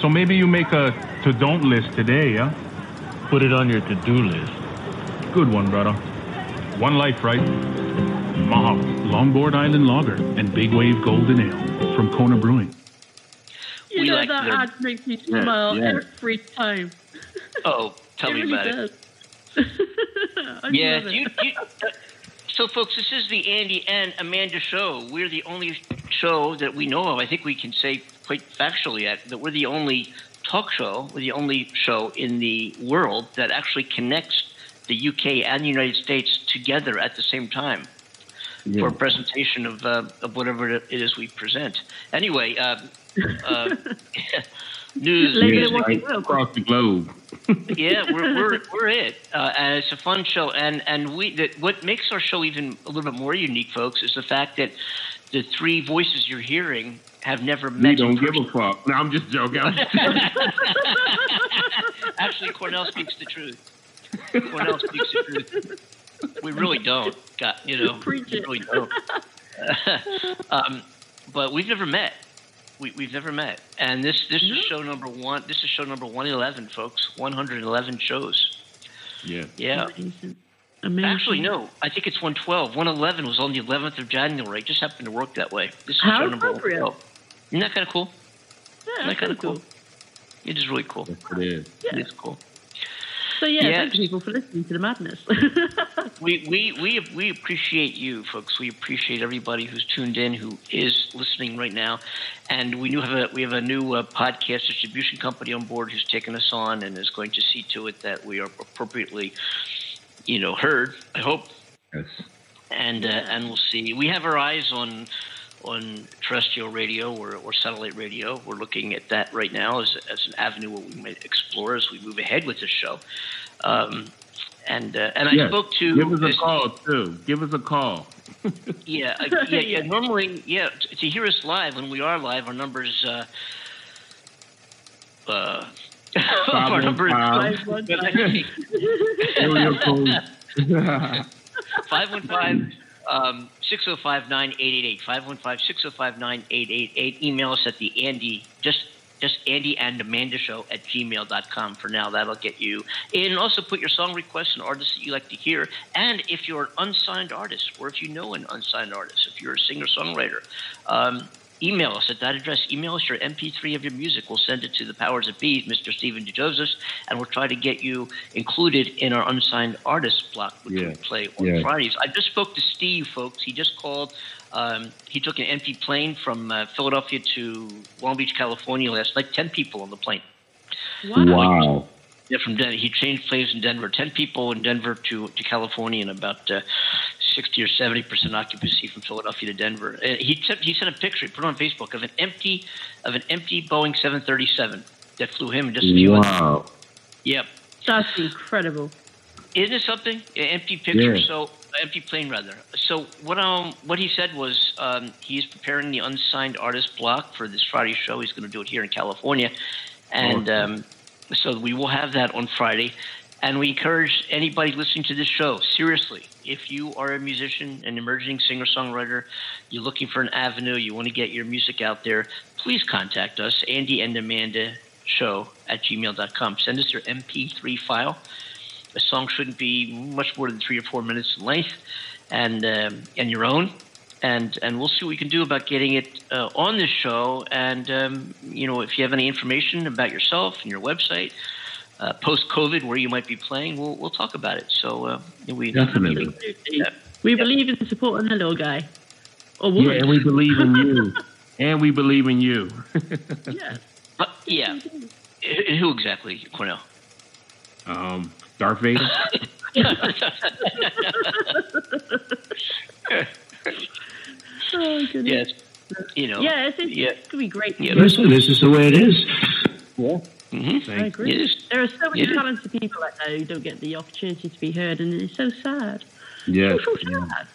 So maybe you make a to-don't list today, yeah? Put it on your to-do list. Good one, brother. One life, right? Mahalo. Longboard Island Lager and Big Wave Golden Ale from Kona Brewing. You we know like that their- ad makes me Yeah, smile yeah. every time. oh, tell it me really about it. does. I Yeah, love it. you, you, uh, so folks, this is the Andy and Amanda show. We're the only show that we know of. I think we can say quite factually that, that we're the only talk show, we're the only show in the world that actually connects the UK and the United States together at the same time Yeah. for a presentation of, uh, of whatever it is we present. Anyway, uh, uh, news, Later Yeah, music, what right across the globe. yeah, we're we're we're it, uh, and it's a fun show. And and we that what makes our show even a little bit more unique, folks, is the fact that the three voices you're hearing have never We met. in don't give a fuck. No, I'm just joking. I'm just Actually, Cornell speaks the truth. Cornell speaks the truth. We really don't. Got you know, Preach we it. really don't. um, but we've never met. We, we've never met, and this this is show number one. This is show number one eleven, folks. One hundred eleven shows. yeah. Yeah. Amazing. Amazing. Actually, no. I think it's 112. 111 was on the 11th of January. It just happened to work that way. This is How show number appropriate. 112. Isn't that kind of cool? Yeah, Isn't that kind of cool. cool? It is really cool. Yes, it is. It is cool. So yeah, Yes. thank you people for listening to the madness. We, we, we, we appreciate you, folks. We appreciate everybody who's tuned in, who is listening right now. And we, do have a, we have a new uh, podcast distribution company on board who's taken us on and is going to see to it that we are appropriately, you know, heard, I hope. Yes. and uh, and we'll see. We have our eyes on on terrestrial radio or, or satellite radio. We're looking at that right now as, as an avenue where we might explore as we move ahead with the show. Um, and uh, and I Yes. spoke to Give us a this- call too. Give us a call. yeah, I- yeah, yeah. Normally, yeah, t- to hear us live when we are live, our numbers. Uh, uh, our number is 515. Area code. 515 um, 605 9888. 515 605 9888. Email us at the Andy, just just Andy and Amanda Show at gmail.com for now. That'll get you. And also put your song requests and artists that you like to hear. And if you're an unsigned artist, or if you know an unsigned artist, if you're a singer songwriter, um, email us at that address. Email us your MP3 of your music. We'll send it to the powers that be, Mr. Stephen DeJoseph, and we'll try to get you included in our unsigned artist block, which Yeah. we play on Yeah. Fridays. I just spoke to Steve, folks. He just called. Um, he took an empty plane from uh, Philadelphia to Long Beach, California last night. Ten people on the plane. Wow. Yeah, from Denver. He changed planes in Denver. Ten people in Denver to, to California, and about uh, sixty or seventy percent occupancy from Philadelphia to Denver. Uh, he sent he sent a picture, he put it on Facebook of an empty of an empty Boeing seven thirty seven that flew him just a few. Wow. Yep. That's incredible. Isn't it something? An empty picture. Yeah. So empty plane rather. So what um what he said was um, he's preparing the unsigned artist block for this Friday show. He's going to do it here in California, and um, so we will have that on Friday. And we encourage anybody listening to this show seriously. If you are a musician, an emerging singer songwriter, you're looking for an avenue, you want to get your music out there, please contact us, Andy and Amanda Show at gmail.com. Send us your MP3 file a song shouldn't be much more than three or four minutes in length, and um, and your own, and and we'll see what we can do about getting it uh, on this show. And um, you know, if you have any information about yourself and your website, uh, post COVID, where you might be playing, we'll we'll talk about it. So uh, we Definitely. We believe in supporting the little guy. Or woman. Yeah, and we believe in you. and we believe in you. yeah. But, yeah. Uh, Who exactly, Cornell? um, Darth Vader. Oh, goodness. yes, you know. Yeah, it's, it's, yeah. it's gonna be great. Yeah. Listen, this is the way it is. Mhm. I agree. Yes. There are so many Yeah. talented people out there who don't get the opportunity to be heard, and it's so sad. Yeah. It's so sad.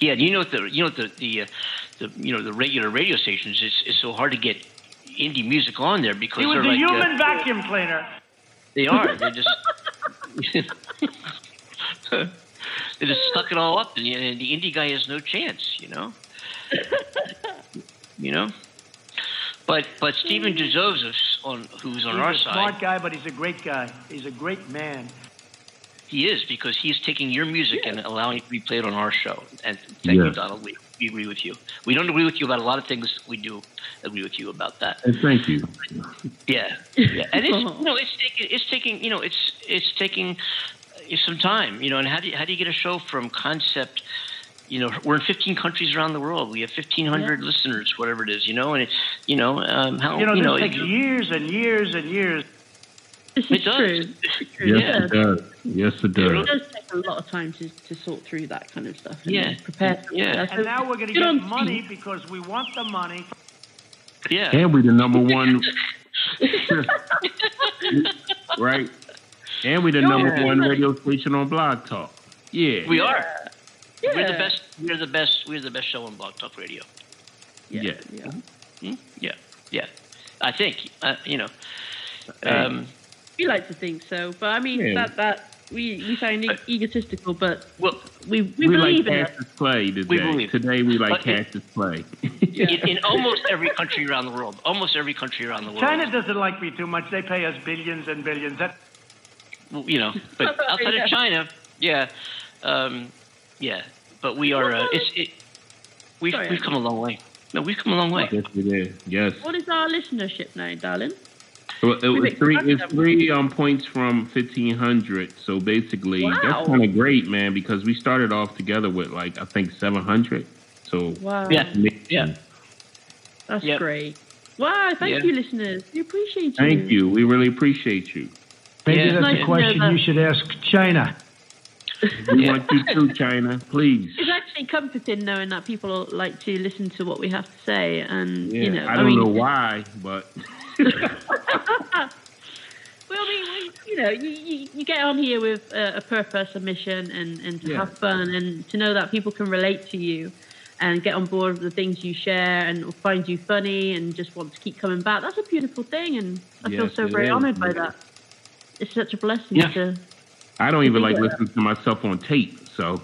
Yeah, you know the you know the the, uh, the you know the regular radio stations it's, it's so hard to get indie music on there because He was they're a like uh, human vacuum cleaner. they are they're just they just suck it all up and, the- and the indie guy has no chance, you know. you know. But but Stephen mm. DeZosis on who's on he's our a side, smart guy, but he's a great guy. He's a great man. he is because he's taking your music and allowing it to be played on our show. And thank you, Donald. We, we agree with you. We don't agree with you about a lot of things. We do agree with you about that. And thank you. Yeah, yeah, and it's you know it's taking it's taking you know it's it's taking some time you know. And how do you, how do you get a show from concept? You know, we're in 15 countries around the world. We have 1,500 listeners, whatever it is. You know, and it, you know um, how You know, you this know takes it- years and years and years. This It is does. true. Yes, yeah. it does. Yes, it does. It does. does take a lot of time to, to sort through that kind of stuff. And Yeah. Prepare. Yeah. And now we're going to good get money Steve. because we want the money. yeah. And we're the number one, right? And we the number Yeah. one radio station on Blog Talk. Yeah. We are. Yeah. We're the best. We're the best. We're the best show on Blog Talk Radio. Yeah. Yeah. yeah. Hmm? Yeah, yeah. I think uh, you know. Um, We like to think so, but I mean Yeah. that that we we sound e- egotistical, but well, we we, We, like believe in it. Cassius Clay today. We believe. Today we like But it- Cassius Clay. in, in almost every country around the world, almost every country around the world, China doesn't like me too much. They pay us billions and billions. That, you know, but outside of China, yeah, um, yeah, but we are. Uh, it's it. We've Sorry, we've come a long way. No, we've come a long way. yes, it is. Yes. What is our listenership now, darling? Well, it was three. It's three um points from fifteen hundred. So basically, Wow. that's kind of great, man. Because we started off together with like I think seven hundred. So Wow. Yeah. Yeah. That's Yep. great. Wow, thank Yeah. you, listeners. We appreciate you. thank you. We really appreciate you. Maybe Yeah. that's a uh, question know that. you should ask China. We Yeah. want you too, China. Please. It's actually comforting knowing that people like to listen to what we have to say, and Yeah. you know, I don't mean, know why, but Well, I mean, you know, you, you, you get on here with a, a purpose, a mission, and, and to Yeah. have fun, and to know that people can relate to you and get on board with the things you share and find you funny and just want to keep coming back. That's a beautiful thing, and I feel so very is. honoured by that. It's such a blessing Yeah. to. I don't even like Yeah. listening to myself on tape. So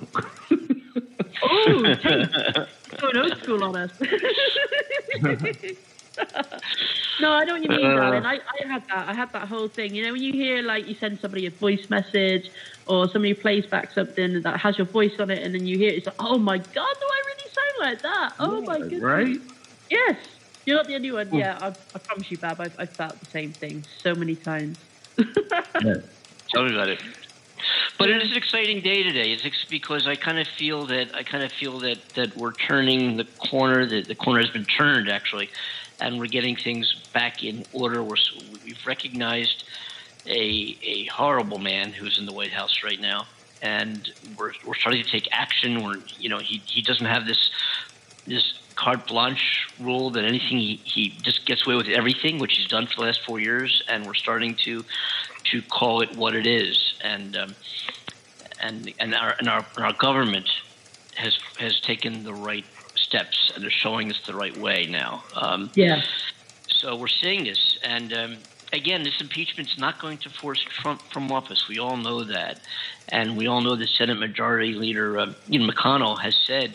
Oh, tape. Going old school on us. no, I don't mean, Uh. darling. I, I had that. I had that whole thing. You know, when you hear like you send somebody a voice message or somebody plays back something that has your voice on it, and then you hear it, it's like, oh my god, do I really sound like that? Oh my goodness. right? Yes. You're not the only one. Yeah, I, I promise you, Bab. I've, I've felt the same thing so many times. Tell me about it. But it is an exciting day today. It's ex- because I kind of feel that I kind of feel that that we're turning the corner. That the corner has been turned actually, and we're getting things back in order. We're, we've recognized a a horrible man who's in the White House right now, and we're we're starting to take action. We're you know he he doesn't have this this carte blanche rule that anything he, he just gets away with everything, which he's done for the last four years, and we're starting to to call it what it is, and um, and and our and our and our government has has taken the right steps and they're showing us the right way now. Um, Yeah. so we're seeing this, and um, again, this impeachment's not going to force Trump from office. We all know that, and we all know the Senate Majority Leader, um, you know, McConnell has said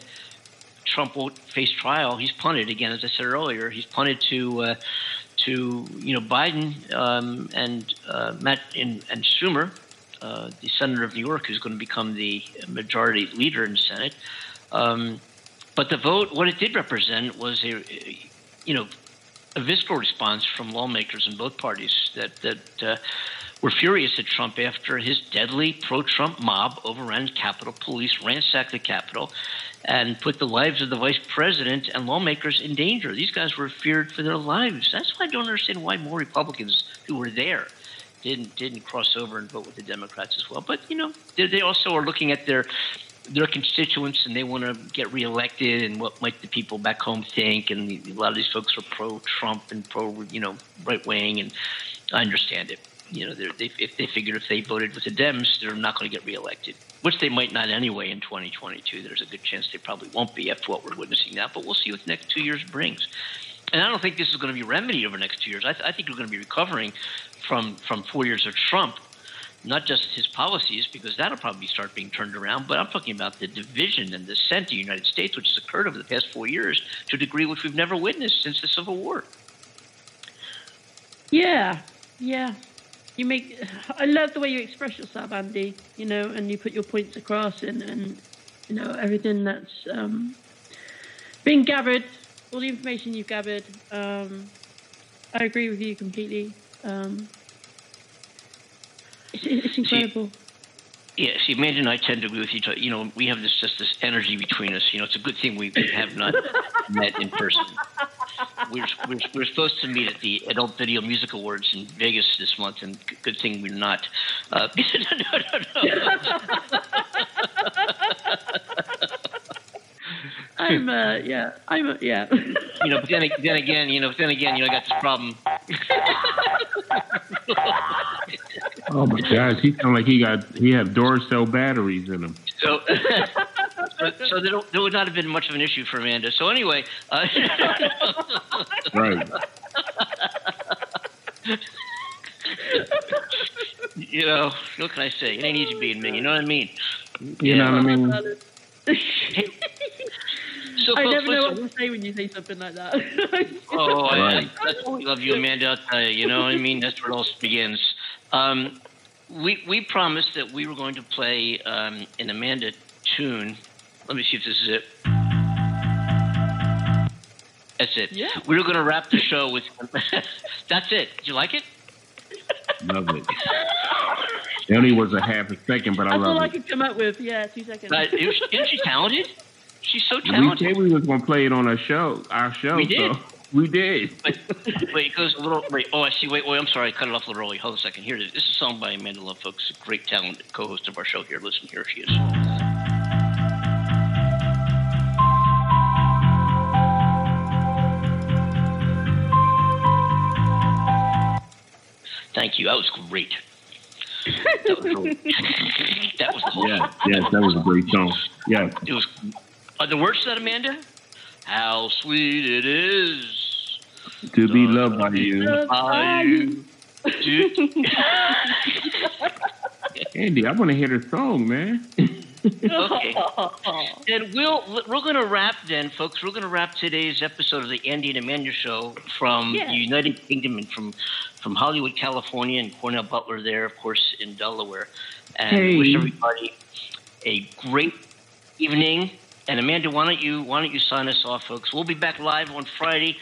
Trump won't face trial. He's punted again, as I said earlier. He's punted to uh, to you know Biden um, and uh, Matt and, and Schumer, uh, the senator of New York, who's going to become the majority leader in the Senate. Um, but the vote, what it did represent was a, you know a visceral response from lawmakers in both parties that that uh, were furious at Trump after his deadly pro-Trump mob overran Capitol. Police ransacked the Capitol and put the lives of the vice president and lawmakers in danger. These guys were feared for their lives. That's why I don't understand why more Republicans who were there didn't didn't cross over and vote with the Democrats as well. But you know, they, they also are looking at their their constituents and they want to get reelected and what might the people back home think. And a lot of these folks are pro Trump and pro you know right wing, and I understand it. You know, they're, if they figured if they voted with the Dems, they're not going to get reelected, which they might not anyway in 2022. There's a good chance they probably won't be after what we're witnessing now. But we'll see what the next two years brings and I don't think this is going to be remedied over the next two years. I, th- I think we're going to be recovering from from four years of Trump, not just his policies, because that'll probably start being turned around. But I'm talking about the division and the dissent of the United States, which has occurred over the past four years to a degree which we've never witnessed since the Civil War. Yeah, yeah. You make. I love the way you express yourself, Andy. You know, and you put your points across, and and you know everything that's um, been gathered, all the information you've gathered. Um, I agree with you completely. Um, it's, it's incredible. Yeah, see, Amanda and I tend to agree with each other. You know, we have this just this energy between us. You know, it's a good thing we, we have not met in person. We're, we're, we're supposed to meet at the Adult Video Music Awards in Vegas this month, and good thing we're not. Uh, no, no, no. I'm uh, yeah, I'm uh, yeah. you know, but then, then again, you know, then again, you know, I got this problem. Oh my gosh, he sound like he got he have Duracell batteries in him. So, so, so there, there would not have been much of an issue for Amanda. So anyway, uh, Right. you know, what can I say? It ain't easy being me. You know what I mean? You know what I mean? So, I folks, never know listen- what to say when you say something like that. Oh, I, Right. that's why we love you, Amanda. I'll tell you. You know what I mean? That's where it all begins. Um, we we promised that we were going to play um, an Amanda tune. Let me see if this is it. That's it. Yeah. We were going to wrap the show with. that's it. Did you like it? Love it. It only was a half a second, but I love That's all love I could come up with. Yeah, two seconds. It was- isn't she talented? She's so talented. We talented. said we was gonna play it on our show. Our show. We did. So we did. Wait, wait, it goes a little. Wait, oh, I see. Wait, wait. I'm sorry. I cut it off a little early. Hold on a second. Here it is. This is a song by Amanda Love, folks. A great talent, co-host of our show here. Listen, here she is. Thank you. That was great. That was, really, that was the. Yeah, yes, that was a great song. Yeah. It was. Are the words that, Amanda? How sweet it is. To be loved by you. By you. Do- Andy, I wanna hear the song, man. okay. Then we'll we're going to wrap then, folks. We're going to wrap today's episode of the Andy and Amanda Show from Yeah. the United Kingdom and from from Hollywood, California, and Cornell Butler there, of course, in Delaware. And Hey. wish everybody a great evening. And Amanda, why don't you why don't you sign us off, folks? We'll be back live on Friday.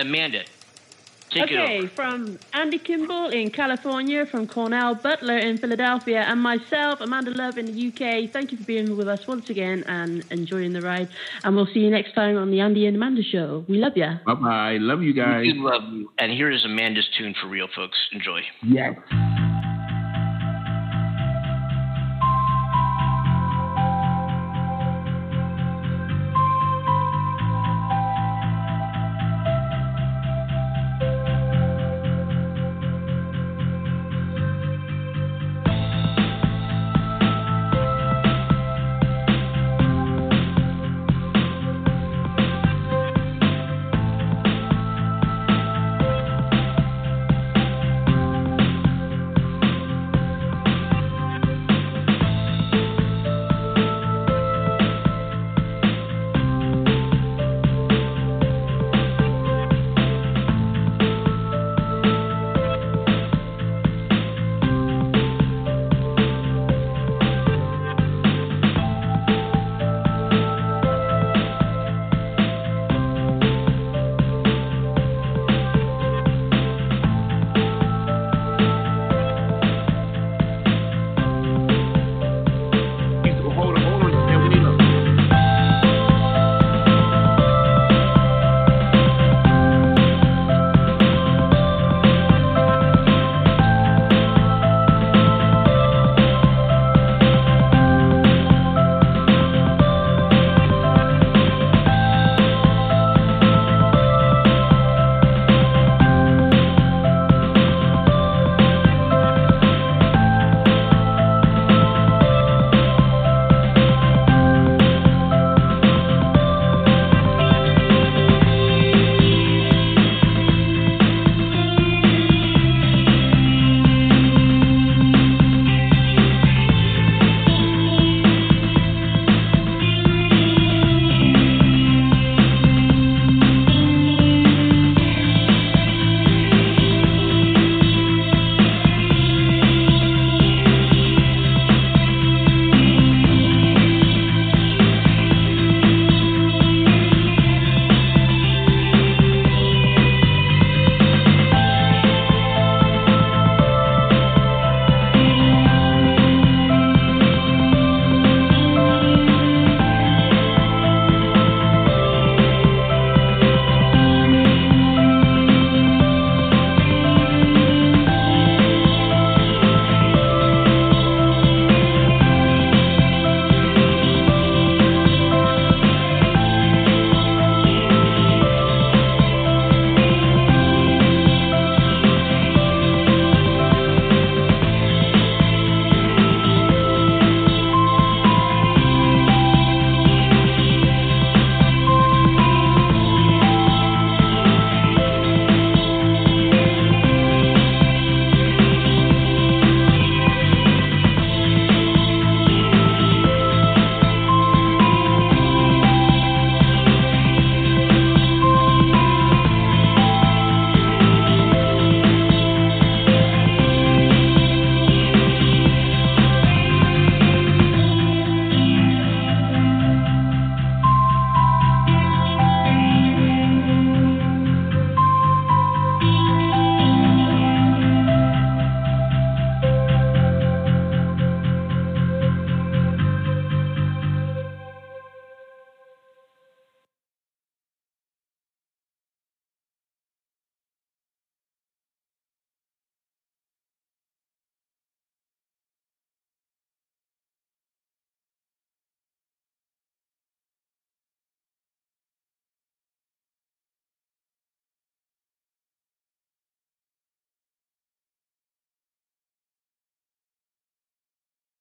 Amanda, take it okay, over. from Andy Kimball in California, from Cornell Butler in Philadelphia, and myself, Amanda Love in the UK. Thank you for being with us once again and enjoying the ride. And we'll see you next time on the Andy and Amanda Show. We love you. Bye bye. Love you guys. We love you. And here is Amanda's tune for real, folks. Enjoy. Yes.